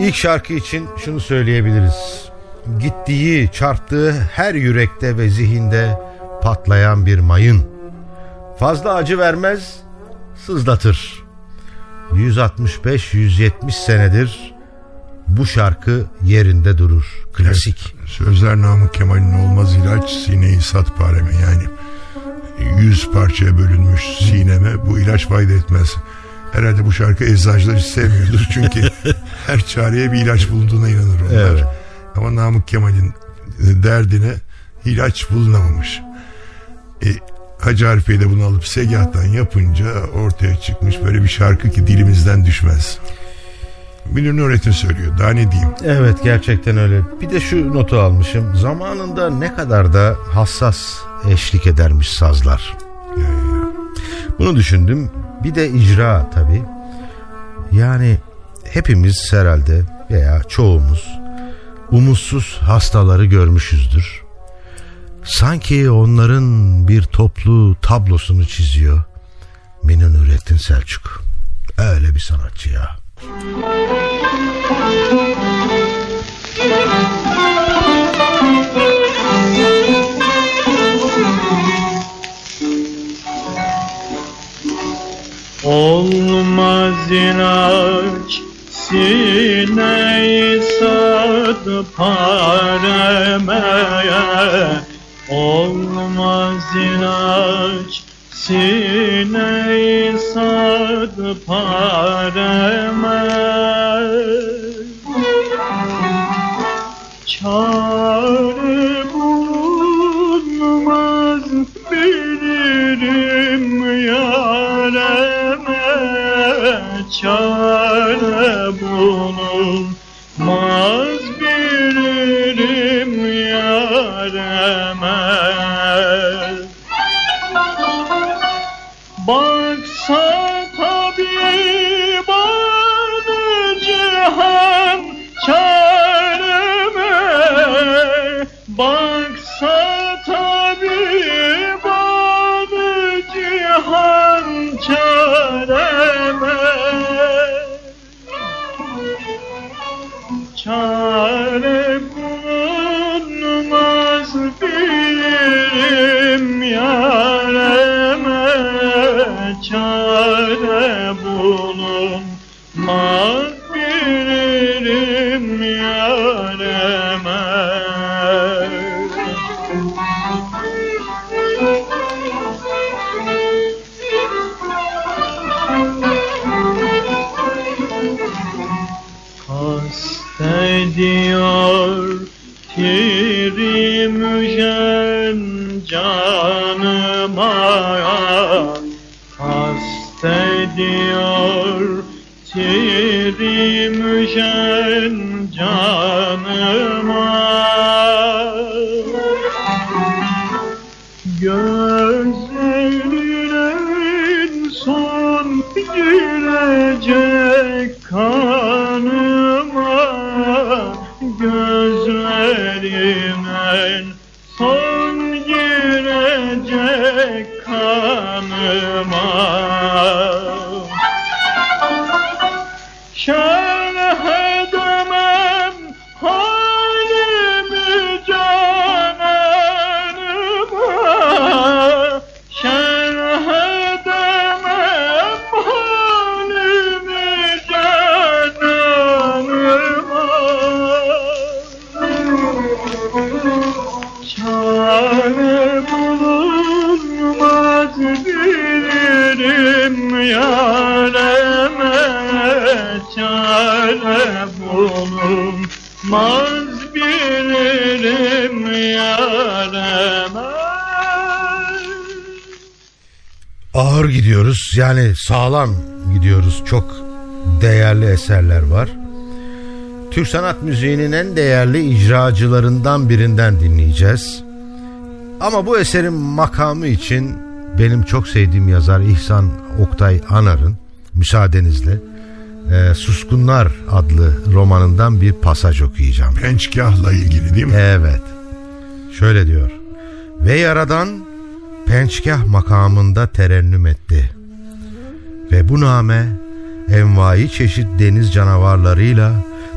İlk şarkı için şunu söyleyebiliriz. Gittiği, çarptığı her yürekte ve zihinde patlayan bir mayın. Fazla acı vermez, sızlatır. 165-170 senedir bu şarkı yerinde durur. Klasik. Evet, sözler Namık Kemal'in olmaz ilaç sineyi sat pareme yani. Yüz parçaya bölünmüş sineme bu ilaç fayda etmez. Herhalde bu şarkı eczacılar hiç sevmiyordur. Çünkü her çareye bir ilaç bulunduğuna inanır onlar. Evet. Ama Namık Kemal'in derdine ilaç bulunamamış. E, Hacı Arif Bey de bunu alıp segahtan yapınca ortaya çıkmış böyle bir şarkı ki dilimizden düşmez. Münir Nurettin söylüyor. Daha ne diyeyim? Evet gerçekten öyle. Bir de şu notu almışım. Zamanında ne kadar da hassas eşlik edermiş sazlar. Ya, ya, ya. Bunu düşündüm. Bir de icra tabii. Yani hepimiz herhalde veya çoğumuz umutsuz hastaları görmüşüzdür. Sanki onların bir toplu tablosunu çiziyor Münir Nurettin Selçuk. Öyle bir sanatçı ya. Olmaz inanç sineyi sadı paremeye Olmaz inanç sineyi sadı pareme Çare bulunmaz bilirim yareme. Çare kanıma. Şerh Ağır gidiyoruz yani sağlam gidiyoruz. Çok değerli eserler var. Türk sanat müziğinin en değerli icracılarından birinden dinleyeceğiz. Ama bu eserin makamı için benim çok sevdiğim yazar İhsan Oktay Anar'ın müsaadenizle e, Suskunlar adlı romanından bir pasaj okuyacağım. Pençkahla ilgili değil mi? Evet. Şöyle diyor. Ve yaradan pençkah makamında terennüm etti. Ve bu name envai çeşit deniz canavarlarıyla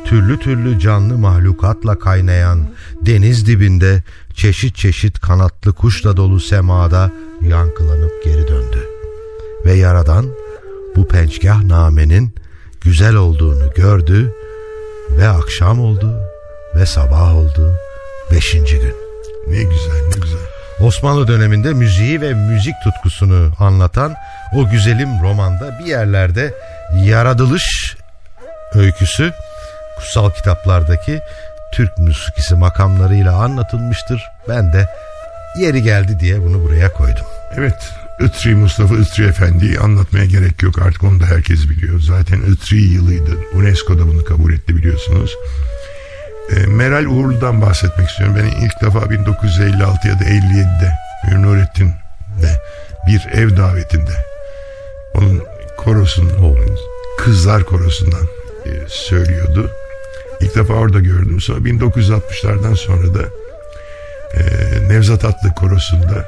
türlü türlü canlı mahlukatla kaynayan deniz dibinde çeşit çeşit kanatlı kuşla dolu semada yankılanıp geri döndü. Ve yaradan bu pençkah namenin güzel olduğunu gördü ve akşam oldu ve sabah oldu beşinci gün. Ne güzel ne güzel. Osmanlı döneminde müziği ve müzik tutkusunu anlatan o güzelim romanda bir yerlerde yaratılış öyküsü kutsal kitaplardaki Türk müzikisi makamlarıyla anlatılmıştır. Ben de yeri geldi diye bunu buraya koydum. Evet Itri Mustafa Itri Efendi'yi anlatmaya gerek yok artık onu da herkes biliyor. Zaten Itri yılıydı. UNESCO da bunu kabul etti biliyorsunuz. E, Meral Uğurlu'dan bahsetmek istiyorum. Ben ilk defa 1956 ya da 57'de Münir Nurettin'de bir ev davetinde onun korosunun kızlar korosundan e, söylüyordu. İlk defa orada gördüm. Sonra 1960'lardan sonra da e, Nevzat Atlı korosunda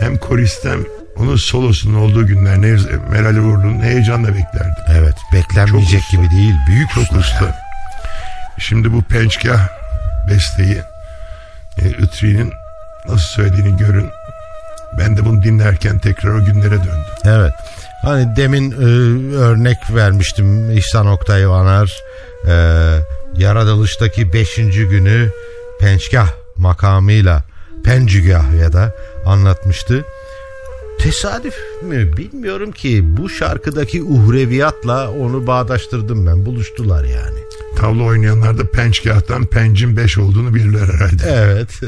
hem korist hem onun solosunun olduğu günler Nevz Meral Uğurlu'nun heyecanla beklerdim. Evet beklenmeyecek gibi değil. Büyük Çok usta. usta. yani. Şimdi bu pençkah besteyi e, Ütri'nin nasıl söylediğini görün. Ben de bunu dinlerken tekrar o günlere döndüm. Evet. Hani demin e, örnek vermiştim İhsan Oktay Anar e, yaratılıştaki beşinci günü pençkah makamıyla pencigah ya da anlatmıştı. Tesadüf mü bilmiyorum ki bu şarkıdaki uhreviyatla onu bağdaştırdım ben. Buluştular yani. Tavla oynayanlar da penç kağıttan pencin 5 olduğunu bilirler herhalde. Evet.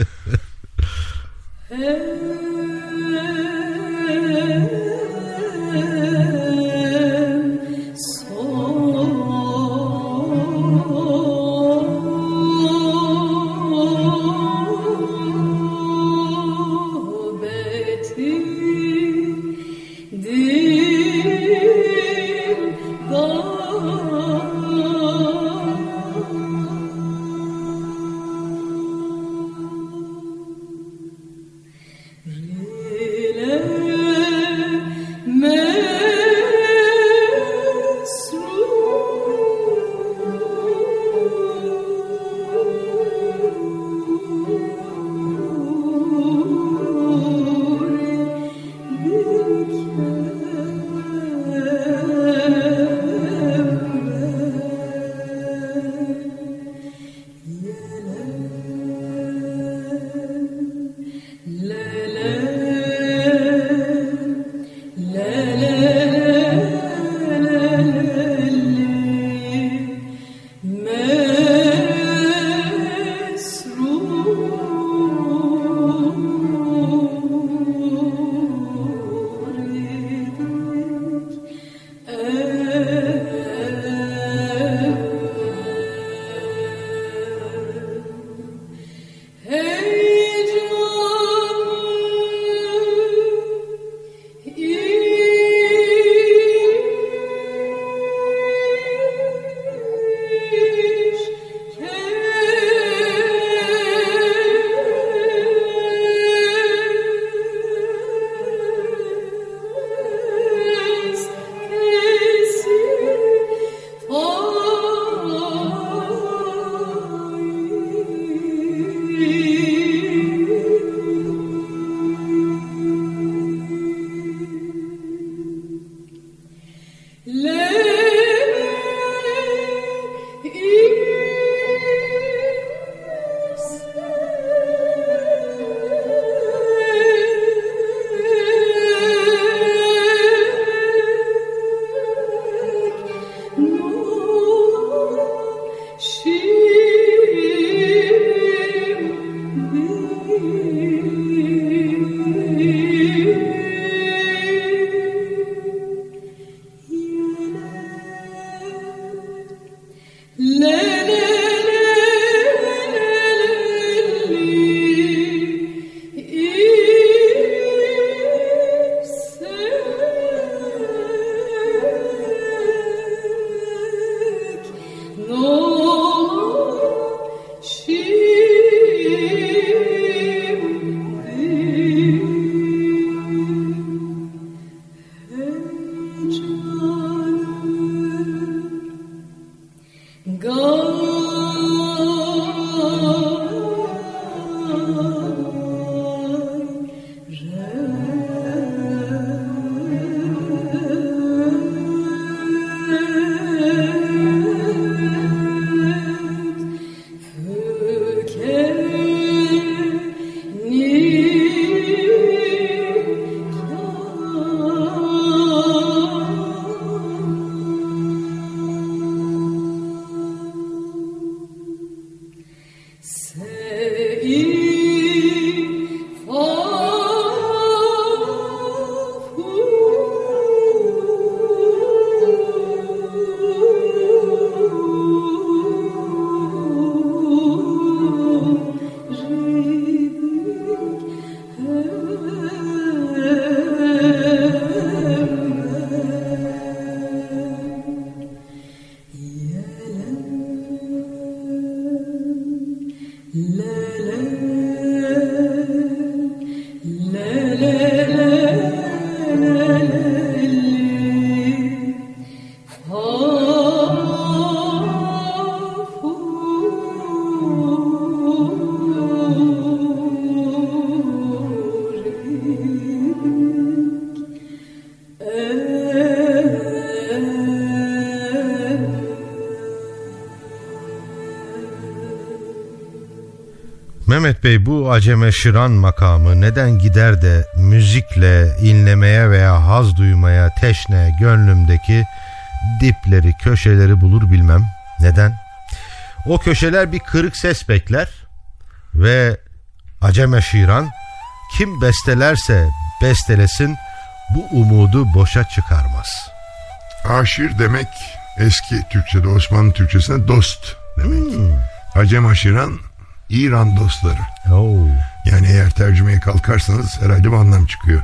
Mehmet Bey bu aceme şıran makamı neden gider de müzikle inlemeye veya haz duymaya teşne gönlümdeki dipleri köşeleri bulur bilmem. Neden? O köşeler bir kırık ses bekler ve aceme şiran kim bestelerse bestelesin bu umudu boşa çıkarmaz. Aşir demek eski Türkçe'de Osmanlı Türkçesinde dost demek. Hacem aşiran İran dostları. Oo. Yani eğer tercümeye kalkarsanız herhalde bir anlam çıkıyor.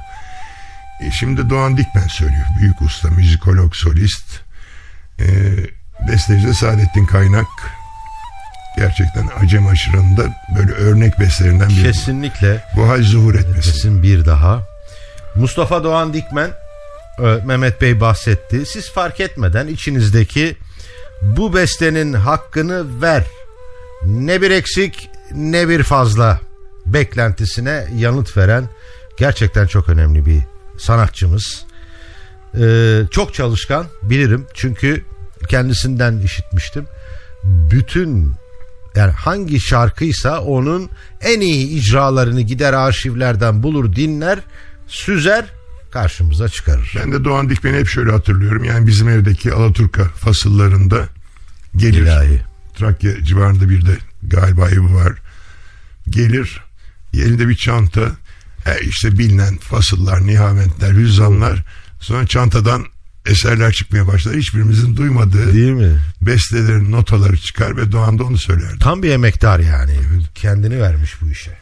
E şimdi Doğan Dikmen söylüyor. Büyük usta, müzikolog, solist. E, besteci de Saadettin Kaynak. Gerçekten Acem Aşırı'nın da böyle örnek bestelerinden biri. Kesinlikle Bu hal zuhur etmesin. Kesin bir daha. Mustafa Doğan Dikmen e, Mehmet Bey bahsetti. Siz fark etmeden içinizdeki bu bestenin hakkını ver. Ne bir eksik ne bir fazla beklentisine yanıt veren gerçekten çok önemli bir sanatçımız. Ee, çok çalışkan bilirim çünkü kendisinden işitmiştim. Bütün yani hangi şarkıysa onun en iyi icralarını gider arşivlerden bulur dinler süzer karşımıza çıkarır. Ben de Doğan Dikmen'i hep şöyle hatırlıyorum. Yani bizim evdeki Alaturka fasıllarında gelir. İlahi. Trakya civarında bir de galiba evi var. Gelir elinde bir çanta e işte bilinen fasıllar, nihametler, hüzzamlar sonra çantadan eserler çıkmaya başlar. Hiçbirimizin duymadığı Değil mi? bestelerin notaları çıkar ve Doğan da onu söylerdi. Tam bir emektar yani. Kendini vermiş bu işe.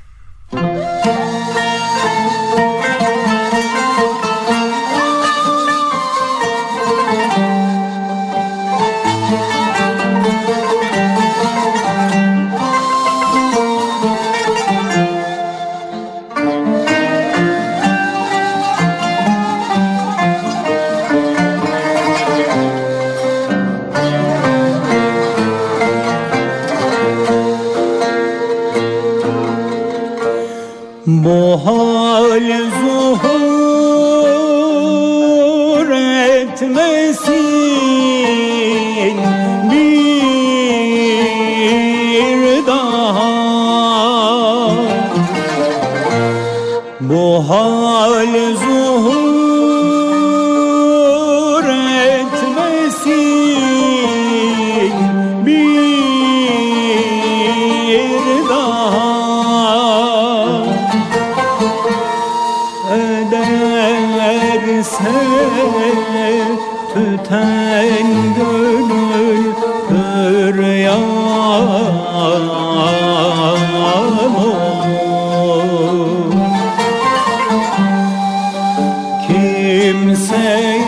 say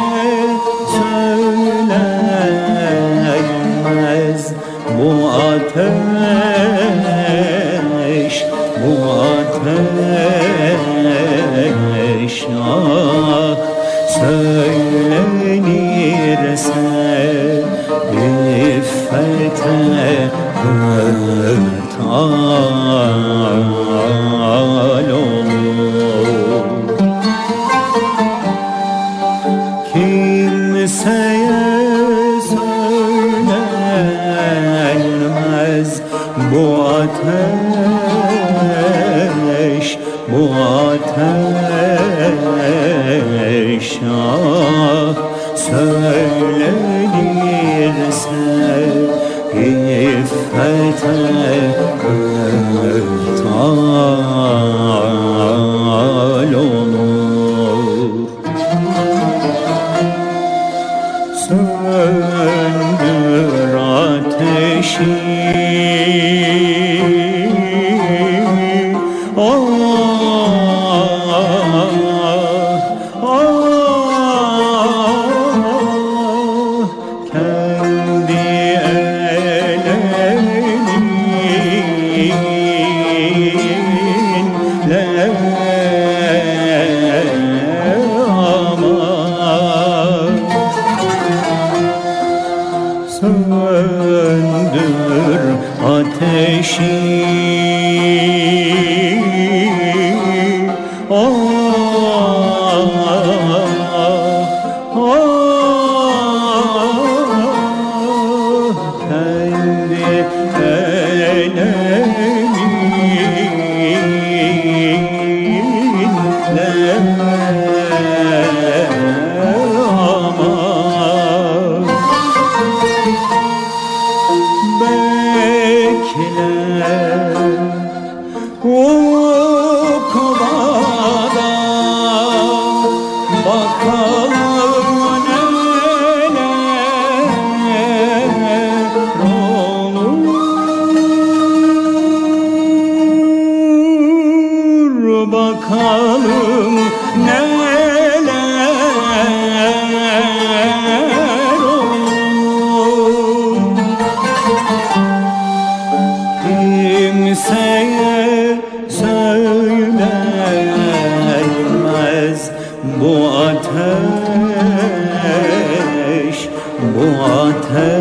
ateş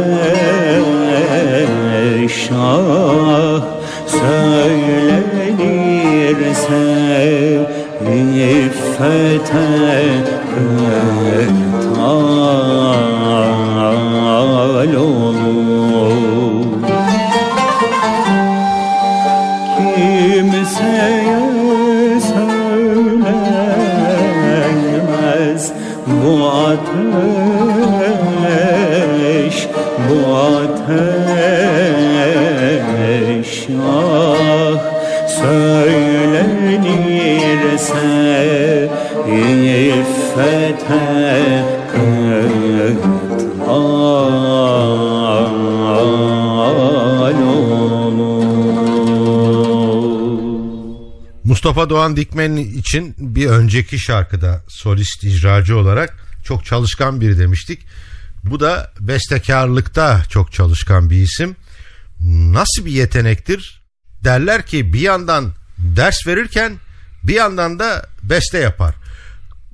Doğan Dikmen için bir önceki şarkıda solist icracı olarak çok çalışkan biri demiştik. Bu da bestekarlıkta çok çalışkan bir isim. Nasıl bir yetenektir? Derler ki bir yandan ders verirken bir yandan da beste yapar.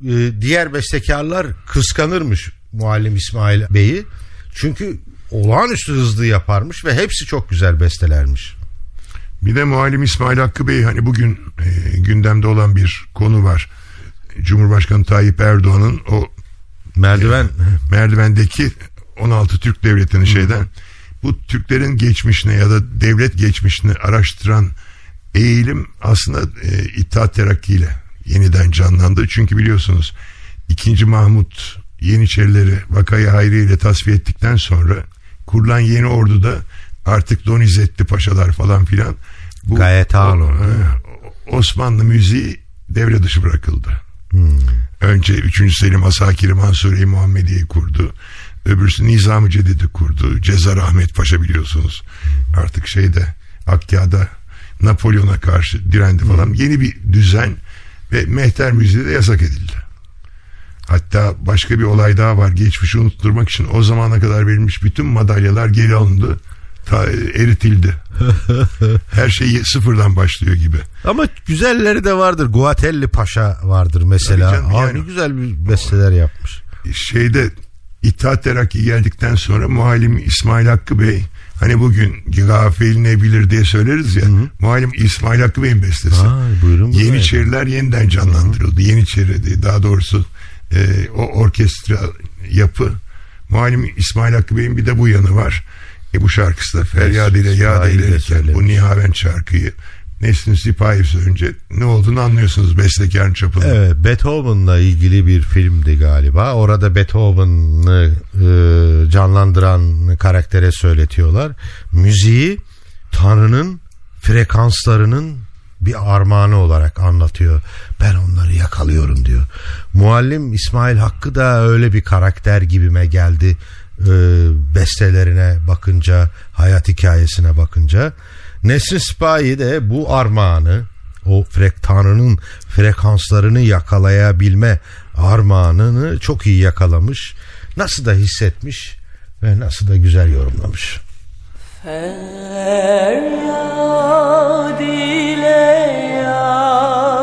Ee, diğer bestekarlar kıskanırmış Muallim İsmail Bey'i. Çünkü olağanüstü hızlı yaparmış ve hepsi çok güzel bestelermiş. Bir de muallim İsmail Hakkı Bey hani bugün e, gündemde olan bir konu var. Cumhurbaşkanı Tayyip Erdoğan'ın o Merdiven merdivendeki 16 Türk devletini şeyden bu Türklerin geçmişine ya da devlet geçmişini araştıran eğilim aslında e, İttihat Terakki ile yeniden canlandı. Çünkü biliyorsunuz 2. Mahmut Yeniçerileri Vakayı Hayri ile tasfiye ettikten sonra kurulan yeni orduda artık Donizetti Paşalar falan filan bu Gayetano. o- e, Osmanlı müziği devre dışı bırakıldı. Önce 3. Selim Asakiri Mansuri Muhammediye'yi kurdu. Öbürsü Nizam-ı Cedid'i kurdu. Cezar Ahmet Paşa biliyorsunuz. Artık şeyde Akka'da Napolyon'a karşı direndi falan. Yeni bir düzen ve mehter müziği de yasak edildi. Hatta başka bir olay daha var. Geçmişi unutturmak için o zamana kadar verilmiş bütün madalyalar geri alındı. Ta, eritildi. Her şey sıfırdan başlıyor gibi. Ama güzelleri de vardır. Guatelli Paşa vardır mesela. Tabii canım, Aa, yani- güzel bir besteler yapmış. şeyde İttihat Terakki geldikten sonra muhalim İsmail Hakkı Bey hani bugün gafil ne bilir diye söyleriz ya muhalim İsmail Hakkı Bey'in bestesi. Ay, buyurun. Yeniçeriler yeniden canlandırıldı. Yeniçeri daha doğrusu e, o orkestra yapı muhalim İsmail Hakkı Bey'in bir de bu yanı var. E bu şarkısı da feryat ile yad eylerken bu Nihavent şarkıyı Nesrin Sipahi söyleyince ne olduğunu anlıyorsunuz bestekarın çapında. Evet, Beethoven'la ilgili bir filmdi galiba. Orada Beethoven'ı e, canlandıran karaktere söyletiyorlar. Müziği Tanrı'nın frekanslarının bir armağanı olarak anlatıyor. Ben onları yakalıyorum diyor. Muallim İsmail Hakkı da öyle bir karakter gibime geldi. E, bestelerine bakınca, hayat hikayesine bakınca. Nesrin Sipahi de bu armağanı o frek Tanrı'nın frekanslarını yakalayabilme armağanını çok iyi yakalamış. Nasıl da hissetmiş ve nasıl da güzel yorumlamış. Feryat ile yad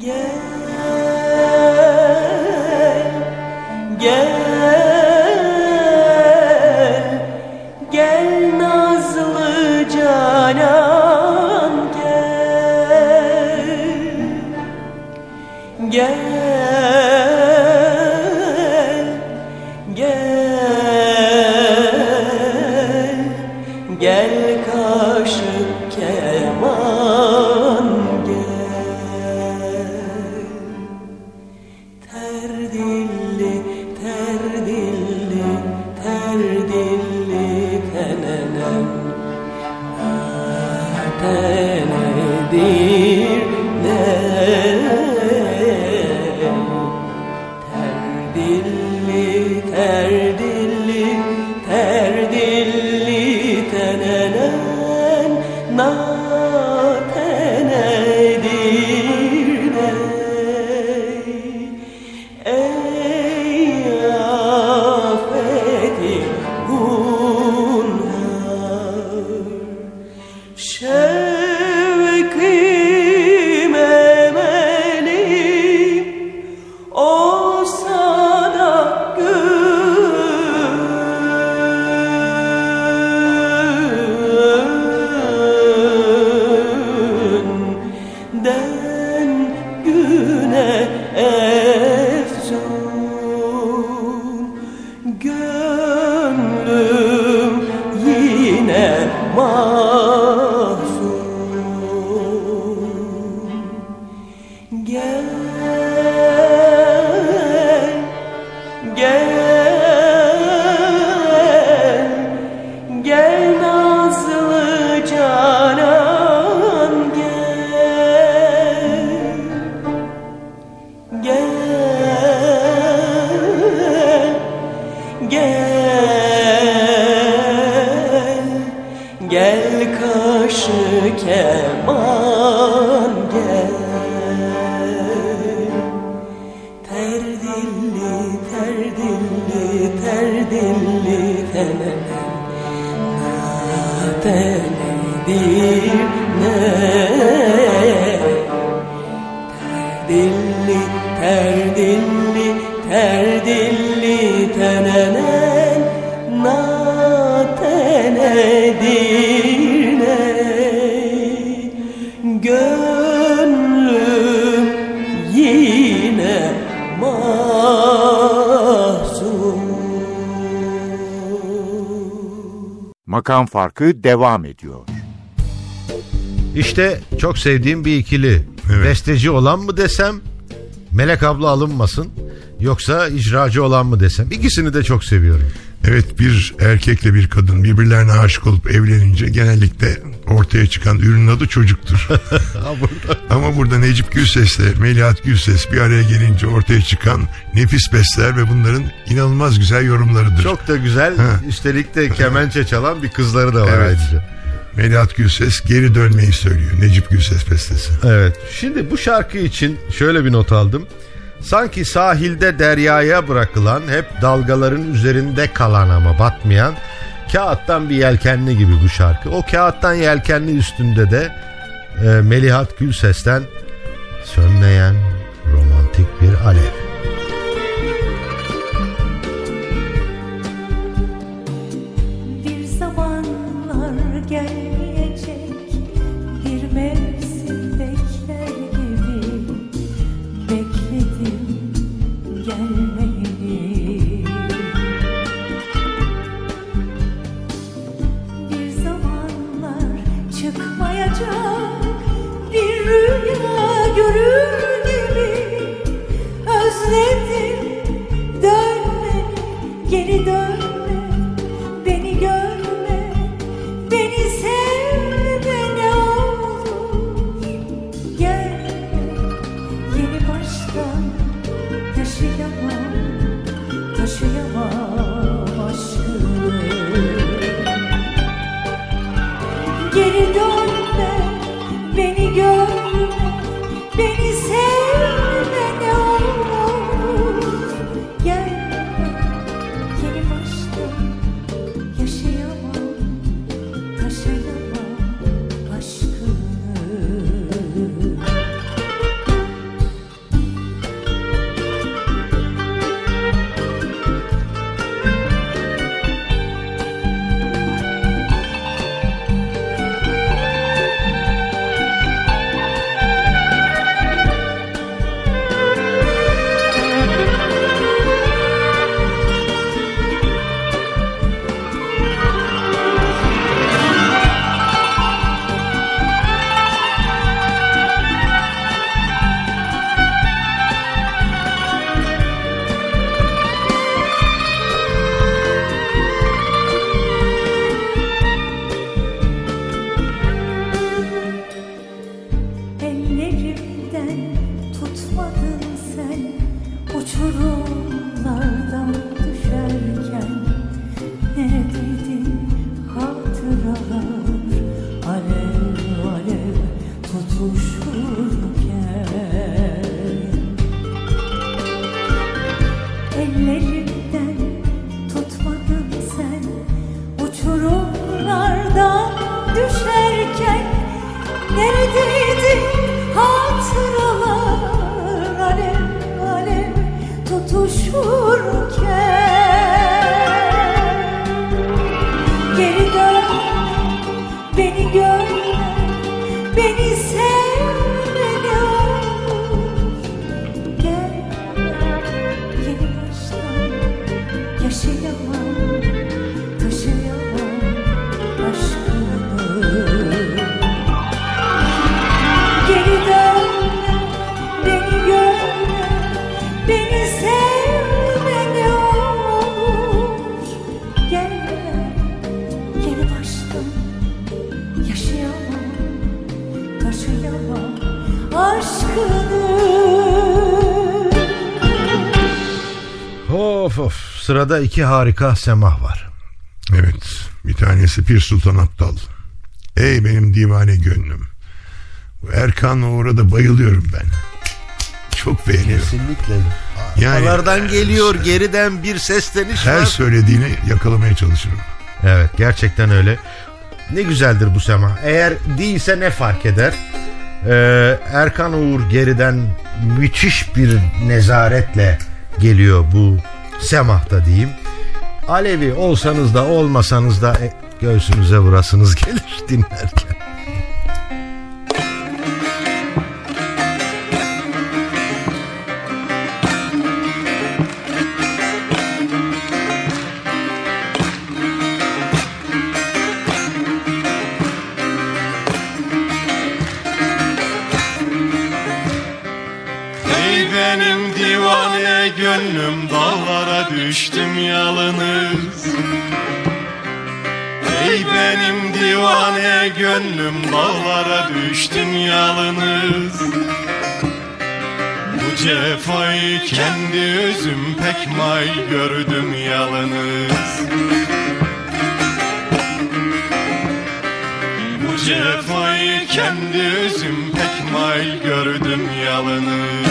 Gel, Makam farkı devam ediyor. İşte çok sevdiğim bir ikili. Evet. Besteci olan mı desem, Melek abla alınmasın, yoksa icracı olan mı desem. İkisini de çok seviyorum. Evet bir erkekle bir kadın birbirlerine aşık olup evlenince genellikle ortaya çıkan ürünün adı çocuktur. Ama burada Necip Gülses'le Melihat Gülses bir araya gelince ortaya çıkan nefis bestler ve bunların inanılmaz güzel yorumlarıdır. Çok da güzel. Ha. Üstelik de kemençe çalan bir kızları da var Evet. ayrıca. Melihat Gülses geri dönmeyi söylüyor. Necip Gülses bestesi. Evet. Şimdi bu şarkı için şöyle bir not aldım. Sanki sahilde deryaya bırakılan hep dalgaların üzerinde kalan ama batmayan kağıttan bir yelkenli gibi bu şarkı. O kağıttan yelkenli üstünde de e, Melihat Gülses'ten sönmeyen romantik bir alev. Tchau. Of of sırada iki harika semah var. Evet bir tanesi Pir Sultan Abdal. Ey benim divane gönlüm. Bu Erkan Uğur'a da bayılıyorum ben. Çok beğeniyorum. Kesinlikle. Yani- Arkalardan geliyor geriden bir sesleniş Her var. söylediğini yakalamaya çalışırım. Evet gerçekten öyle. Ne güzeldir bu sema. Eğer değilse ne fark eder? Ee, Erkan Uğur geriden müthiş bir nezaretle geliyor bu semahta diyeyim. Alevi olsanız da olmasanız da e, göğsünüze vurasınız gelir dinlerken. Gönlüm dağlara düştüm yalınız Ey benim divane gönlüm dağlara düştüm yalınız Bu cefayı kendi özüm pek may gördüm yalınız Bu cefayı kendi özüm pek may gördüm yalınız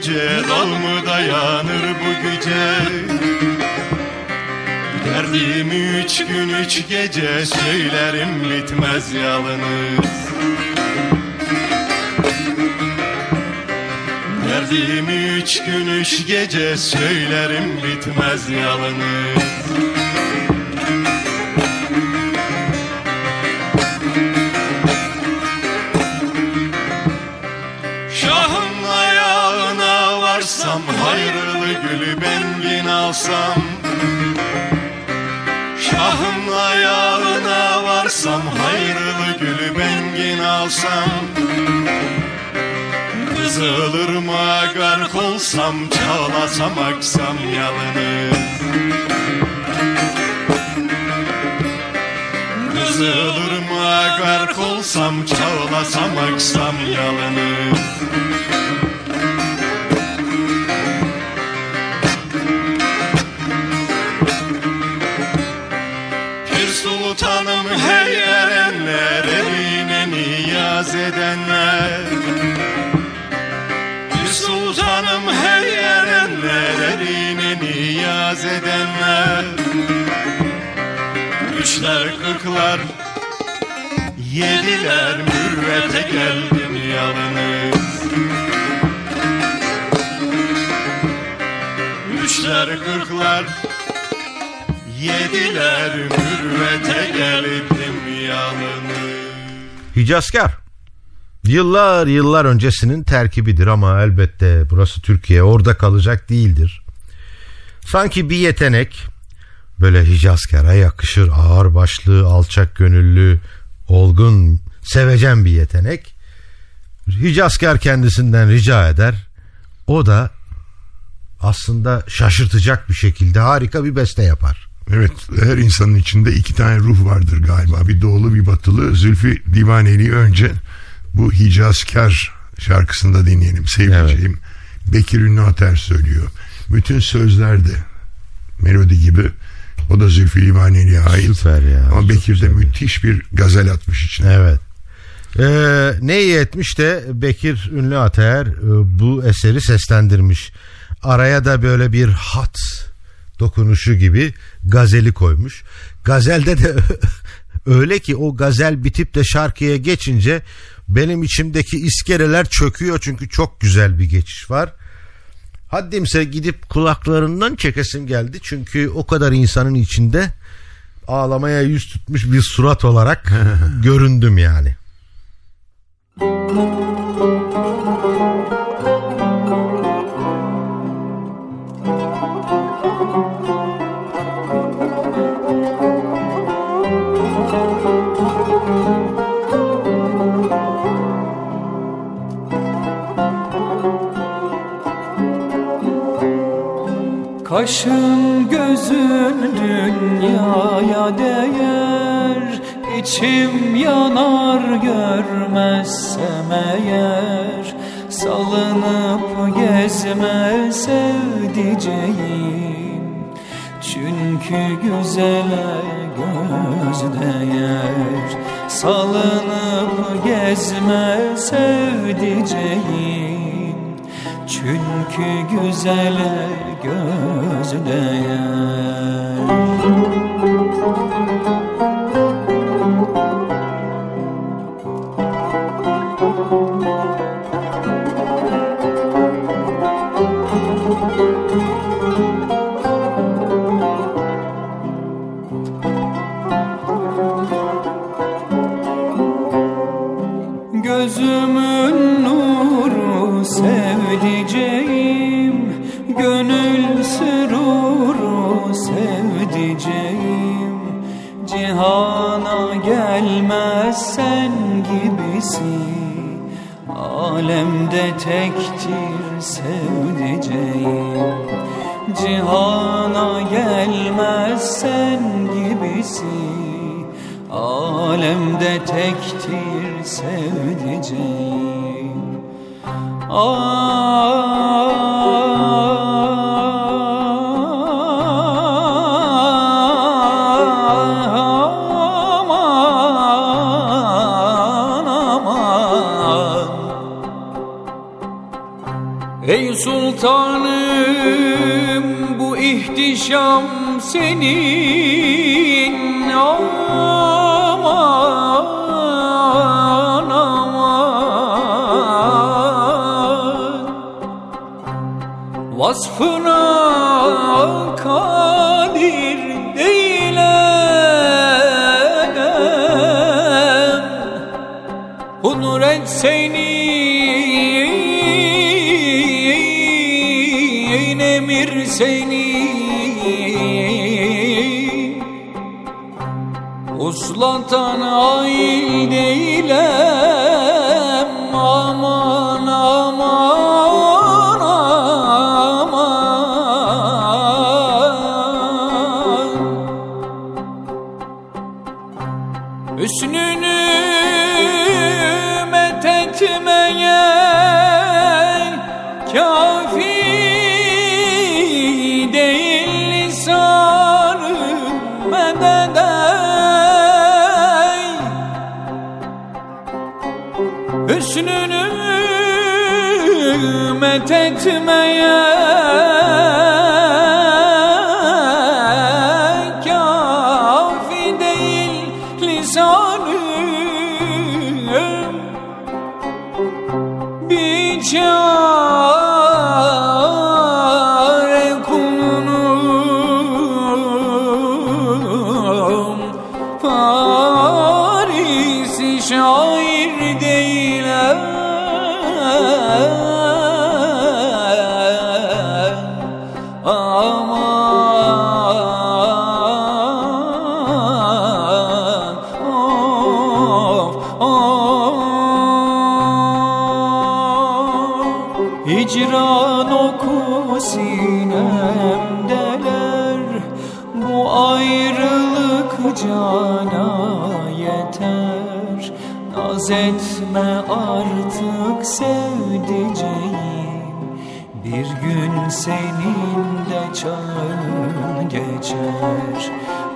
yüce Dal mı dayanır bu güce Derdimi üç gün üç gece Söylerim bitmez yalınız Derdimi üç gün üç gece Söylerim bitmez yalınız bengin alsam Şahın ayağına varsam Hayırlı gülü bengin alsam Kızılırmağa gark olsam Çağlasam aksam yalınız Kızılırmağa gark olsam Çağlasam aksam yalınız Yediler mürvete geldim yalınız Üçler kırklar Yediler mürvete geldim yalınız Hicazkar. Yıllar yıllar öncesinin terkibidir ama elbette burası Türkiye orada kalacak değildir. Sanki bir yetenek böyle Hicazkar'a yakışır ağır başlı, alçak gönüllü, olgun, sevecen bir yetenek. Hicazkar kendisinden rica eder. O da aslında şaşırtacak bir şekilde harika bir beste yapar. Evet her insanın içinde iki tane ruh vardır galiba. Bir doğulu bir batılı. Zülfü Divaneli önce bu Hicazkar şarkısında dinleyelim sevdiceğim. Bekir Ünlü Ater söylüyor. Bütün sözlerde melodi gibi o da Zülfü Livaneli'ye ait. Süper ya. Ama Bekir de müthiş bir gazel atmış içine. Evet. Ee, ne iyi etmiş de Bekir Ünlü Ataer e, bu eseri seslendirmiş. Araya da böyle bir hat dokunuşu gibi gazeli koymuş. Gazelde de öyle ki o gazel bitip de şarkıya geçince benim içimdeki iskeleler çöküyor çünkü çok güzel bir geçiş var. Haddimse gidip kulaklarından çekesim geldi çünkü o kadar insanın içinde ağlamaya yüz tutmuş bir surat olarak göründüm yani. Kaşın gözün dünyaya değer İçim yanar görmezsem eğer. Salınıp gezme sevdiceğim Çünkü güzele göz değer. Salınıp gezme sevdiceğim çünkü güzele göz değer sen gibisi Alemde tektir sevdiceğim. Cihana gelmez sen gibisi Alemde tektir sevdiceğim. Aman Ey sultanım bu ihtişam senin. Aman aman. Vasfına kadir değilim Hunret senin Uslatan ail değilim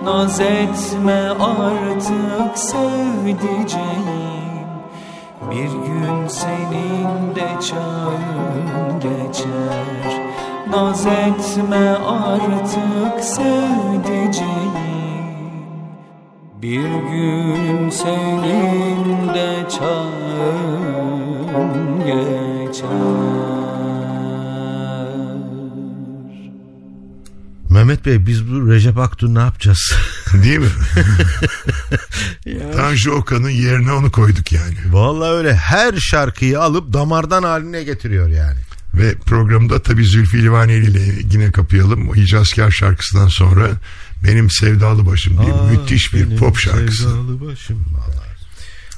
Naz etme artık sevdiceğim. Bir gün senin de çağın geçer. Naz etme artık sevdiceğim. Bir gün senin de çağın geçer Mehmet Bey biz bu Recep Aktu ne yapacağız? Değil mi? Tanju Okan'ın yerine onu koyduk yani. Vallahi öyle her şarkıyı alıp damardan haline getiriyor yani. Ve programda tabii Zülfü Livaneli ile yine kapayalım. O Hicazkar şarkısından sonra benim sevdalı başım diye Aa, müthiş bir pop şarkısı. sevdalı başım. Vallahi.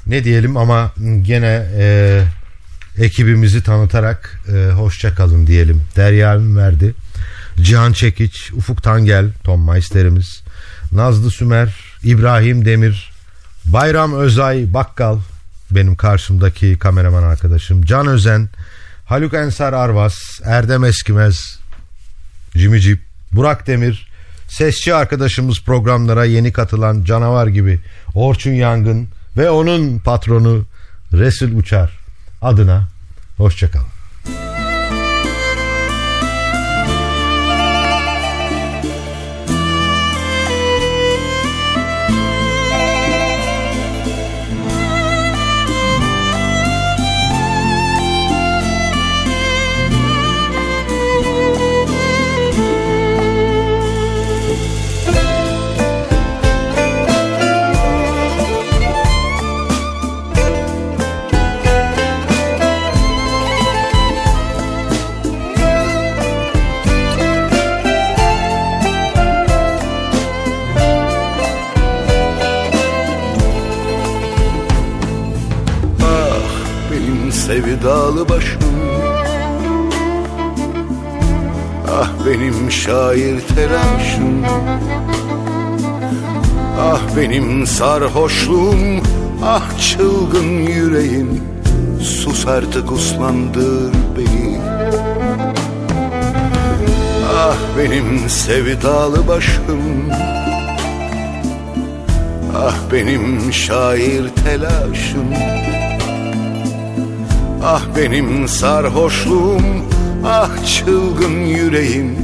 Ne diyelim ama gene e, ekibimizi tanıtarak e, hoşça kalın diyelim. Derya verdi. Cihan Çekiç, Ufuk Tangel, Tom Meister'imiz, Nazlı Sümer, İbrahim Demir, Bayram Özay Bakkal, benim karşımdaki kameraman arkadaşım, Can Özen, Haluk Ensar Arvas, Erdem Eskimez, Jimmy Jeep, Burak Demir, sesçi arkadaşımız programlara yeni katılan canavar gibi Orçun Yangın ve onun patronu Resul Uçar adına hoşçakalın. Sevdalı başım. Ah benim şair telaşım Ah benim sarhoşluğum. Ah çılgın yüreğim. Sus artık uslandır beni. Ah benim sevdalı başım. Ah benim şair telaşım Ah benim sarhoşluğum Ah çılgın yüreğim.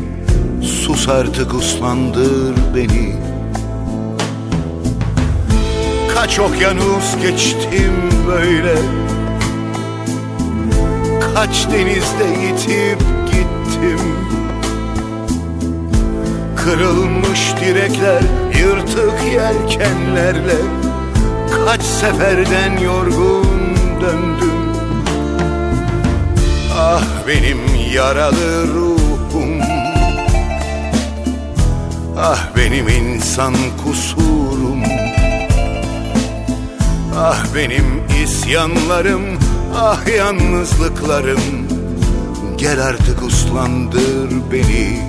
Sus artık uslandır beni. Kaç okyanus geçtim böyle. Kaç denizde yitip gittim. Kırılmış direkler yırtık yelkenlerle. Kaç seferden yorgun döndüm Ah benim yaralı ruhum. Ah benim insan kusurum. Ah benim isyanlarım Ah yalnızlıklarım. Gel artık uslandır beni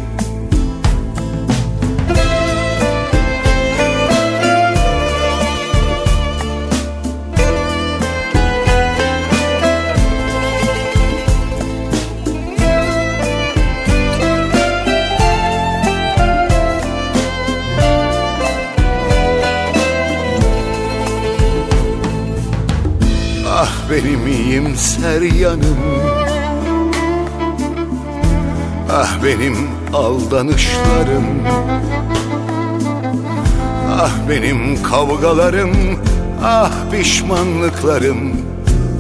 benim iyimser yanım. Ah benim aldanışlarım. Ah benim kavgalarım. Ah pişmanlıklarım.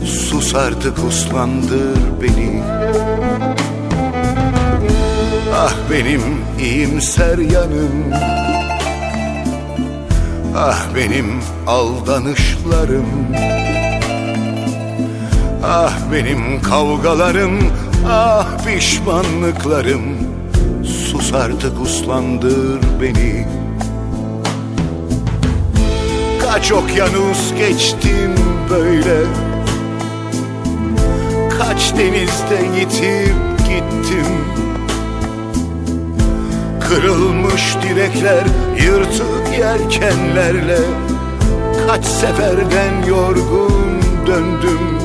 Sus artık uslandır beni. Ah benim iyimser yanım. Ah benim aldanışlarım Ah benim kavgalarım, ah pişmanlıklarım. Sus artık uslandır beni. Kaç okyanus geçtim böyle. Kaç denizde yitip gittim. Kırılmış direkler, yırtık yelkenlerle. Kaç seferden yorgun döndüm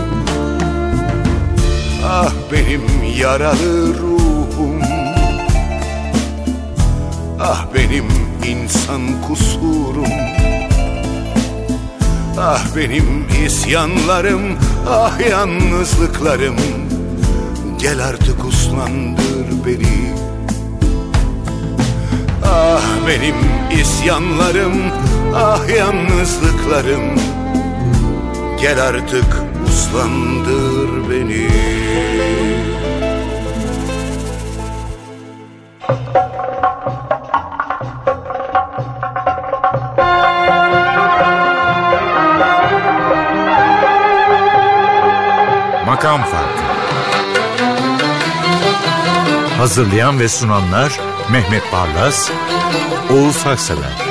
Ah benim yaralı ruhum. Ah benim insan kusurum. Ah benim isyanlarım Ah yalnızlıklarım. Gel artık uslandır beni. Ah benim isyanlarım Ah yalnızlıklarım. Gel artık uslandır beni. Makam Farkı. Hazırlayan ve sunanlar Mehmet Barlas, Oğuz Haksever